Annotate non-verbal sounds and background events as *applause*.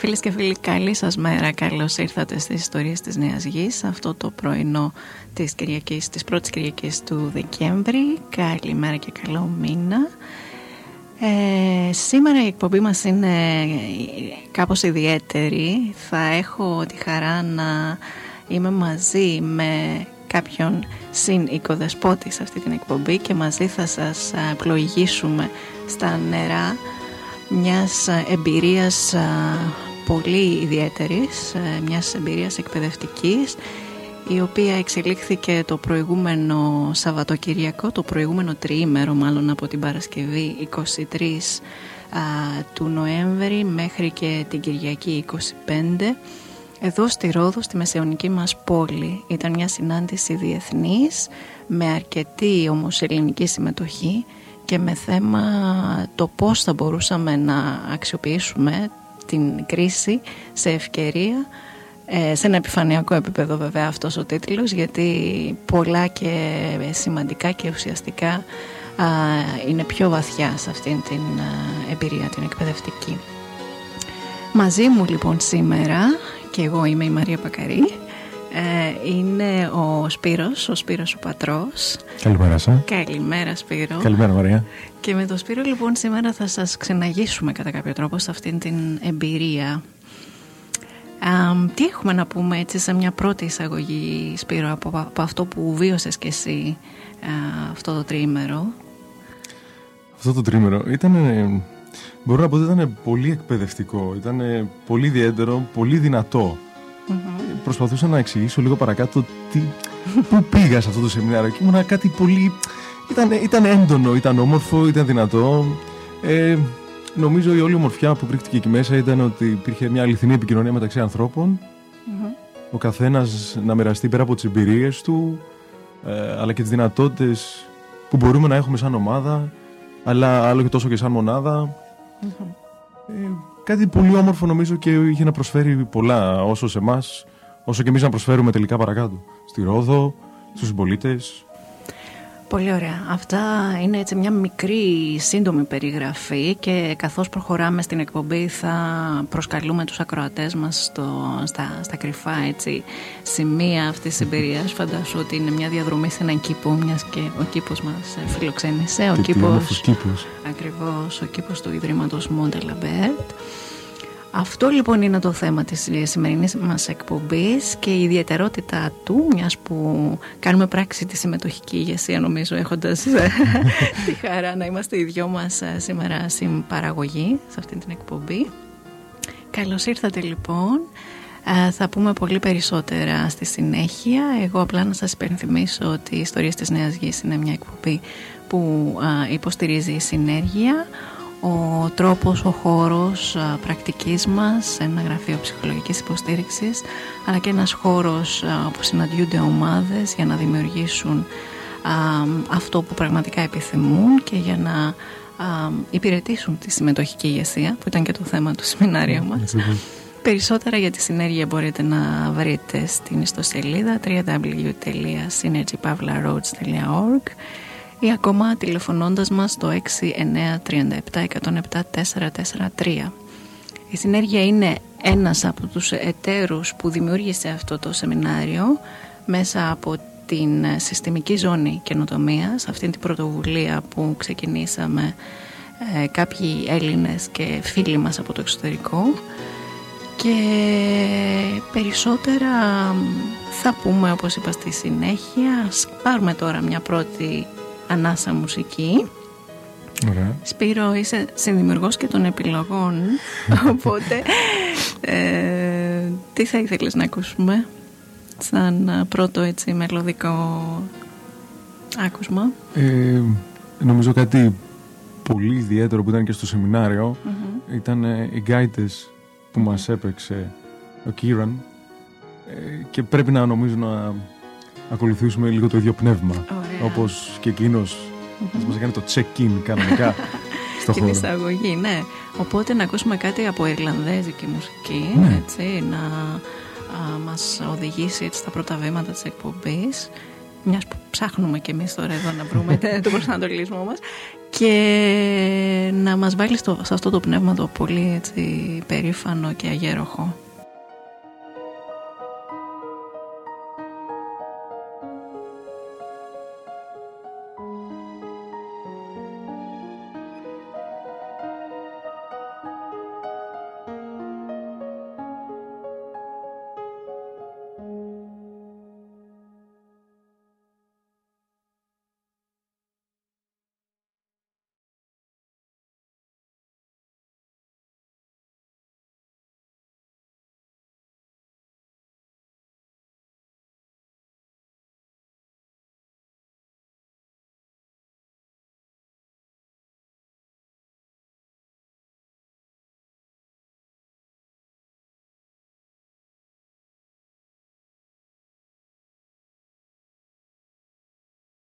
Φίλες και φίλοι, καλή σας μέρα. Καλώς ήρθατε στις ιστορίες της Νέας Γης αυτό το πρωινό της, Κυριακής, της πρώτης Κυριακής του Δεκέμβρη. Καλημέρα και καλό μήνα. Ε, σήμερα η εκπομπή μας είναι κάπως ιδιαίτερη. Θα έχω τη χαρά να είμαι μαζί με κάποιον συνοικοδεσπότη σε αυτή την εκπομπή και μαζί θα σας πλοηγήσουμε στα νερά μιας εμπειρίας πολύ ιδιαίτερης, μιας εμπειρίας εκπαιδευτικής η οποία εξελίχθηκε το προηγούμενο Σαββατοκυριακό, το προηγούμενο τριήμερο μάλλον από την Παρασκευή 23 του Νοέμβρη μέχρι και την Κυριακή 25 εδώ στη Ρόδο, στη μεσαιωνική μας πόλη. Ήταν μια συνάντηση διεθνής με αρκετή όμως ελληνική συμμετοχή και με θέμα το πώς θα μπορούσαμε να αξιοποιήσουμε την κρίση σε ευκαιρία ε, σε ένα επιφανειακό επίπεδο βέβαια αυτός ο τίτλος γιατί πολλά και σημαντικά και ουσιαστικά είναι πιο βαθιά σε αυτήν την εμπειρία την εκπαιδευτική. Μαζί μου λοιπόν σήμερα και εγώ είμαι η Μαρία Πακαρή ε, είναι ο Σπύρος, ο Σπύρος ο Πατρός. Καλημέρα σας Καλημέρα Σπύρο. Καλημέρα Μαρία. Και με τον Σπύρο λοιπόν σήμερα θα σας ξεναγήσουμε κατά κάποιο τρόπο σε αυτήν την εμπειρία. Τι έχουμε να πούμε έτσι σε μια πρώτη εισαγωγή Σπύρο από, αυτό που βίωσες και εσύ αυτό το τρίμερο; Αυτό το τρίμερο ήταν Μπορώ να πω ότι ήταν πολύ εκπαιδευτικό, ήταν πολύ ιδιαίτερο, πολύ δυνατό. Προσπαθούσα να εξηγήσω λίγο παρακάτω τι, πού πήγα σε αυτό το σεμινάριο. Και ήμουν κάτι πολύ... Ήταν, ήταν έντονο, ήταν όμορφο, ήταν δυνατό. Ε, νομίζω η όλη ομορφιά που κρύφτηκε εκεί μέσα ήταν ότι υπήρχε μια αληθινή επικοινωνία μεταξύ Ο καθένας να μοιραστεί πέρα από τις εμπειρίες του, ε, αλλά και τις δυνατότητες που μπορούμε να έχουμε σαν ομάδα, αλλά άλλο και τόσο και σαν μονάδα. Ε, κάτι πολύ όμορφο νομίζω και είχε να προσφέρει πολλά όσο σε εμάς, όσο και εμείς να προσφέρουμε τελικά παρακάτω. Στη Ρόδο, στους συμπολίτες, Πολύ ωραία. Αυτά είναι έτσι μια μικρή σύντομη περιγραφή και καθώς προχωράμε στην εκπομπή θα προσκαλούμε τους ακροατές μας στο, στα, στα κρυφά έτσι, σημεία αυτής της εμπειρίας. *laughs* Φαντάσου ότι είναι μια διαδρομή σε έναν κήπο μιας και ο κήπος μας φιλοξένησε. Ο κήπος, ακριβώς, ο κήπος του Ιδρύματος Μοντελαμπέρτ. Αυτό λοιπόν είναι το θέμα της σημερινής μας εκπομπής και η ιδιαιτερότητα του, μιας που κάνουμε πράξη τη συμμετοχική ηγεσία νομίζω έχοντας ε, *laughs* τη χαρά να είμαστε οι δυο μας ε, σήμερα συμπαραγωγή σε αυτή την εκπομπή. Καλώς ήρθατε λοιπόν. Ε, θα πούμε πολύ περισσότερα στη συνέχεια. Εγώ απλά να σας υπενθυμίσω ότι η Ιστορίες της Νέας Γης είναι μια εκπομπή που υποστηρίζει η συνέργεια ο τρόπος, ο χώρος πρακτικής μας, ένα γραφείο ψυχολογικής υποστήριξης αλλά και ένας χώρος όπου συναντιούνται ομάδες για να δημιουργήσουν αυτό που πραγματικά επιθυμούν και για να υπηρετήσουν τη συμμετοχική ηγεσία που ήταν και το θέμα του σεμινάριου μας. Περισσότερα για τη συνέργεια μπορείτε να βρείτε στην ιστοσελίδα www.synergypavlaroads.org ή ακόμα τηλεφωνώντας μας στο 6937 Η συνέργεια είναι ένας από τους εταίρους που δημιούργησε αυτό το σεμινάριο μέσα από την συστημική ζώνη καινοτομίας, αυτή την πρωτοβουλία που ξεκινήσαμε ε, κάποιοι Έλληνες και φίλοι μας από το εξωτερικό. Και περισσότερα θα πούμε όπως είπα στη συνέχεια. Ας πάρουμε τώρα μια πρώτη ανάσα μουσική. Ωραία. Σπύρο, είσαι συνδημιουργός και των επιλογών, *laughs* οπότε ε, τι θα ήθελες να ακούσουμε σαν πρώτο έτσι μελωδικό άκουσμα; Ε, νομίζω κάτι πολύ ιδιαίτερο που ήταν και στο σεμιναριο ήταν ε, οι γκάιτες που μας έπαιξε ο Κίραν ε, και πρέπει να νομίζω να ακολουθήσουμε λίγο το ίδιο πνεύμα. Όπως και εκείνος mm-hmm. μας έκανε το check-in κανονικά *laughs* στο χώρο. Την εισαγωγή, ναι. Οπότε να ακούσουμε κάτι από Ιρλανδέζικη μουσική, ναι. έτσι, να α, μας οδηγήσει έτσι, στα πρώτα βήματα της εκπομπής μιας που ψάχνουμε κι εμείς τώρα εδώ να βρούμε *laughs* *laughs* τον προσανατολισμό μας και να μας βάλει στο, σε αυτό το πνεύμα το πολύ έτσι, περήφανο και αγέροχο.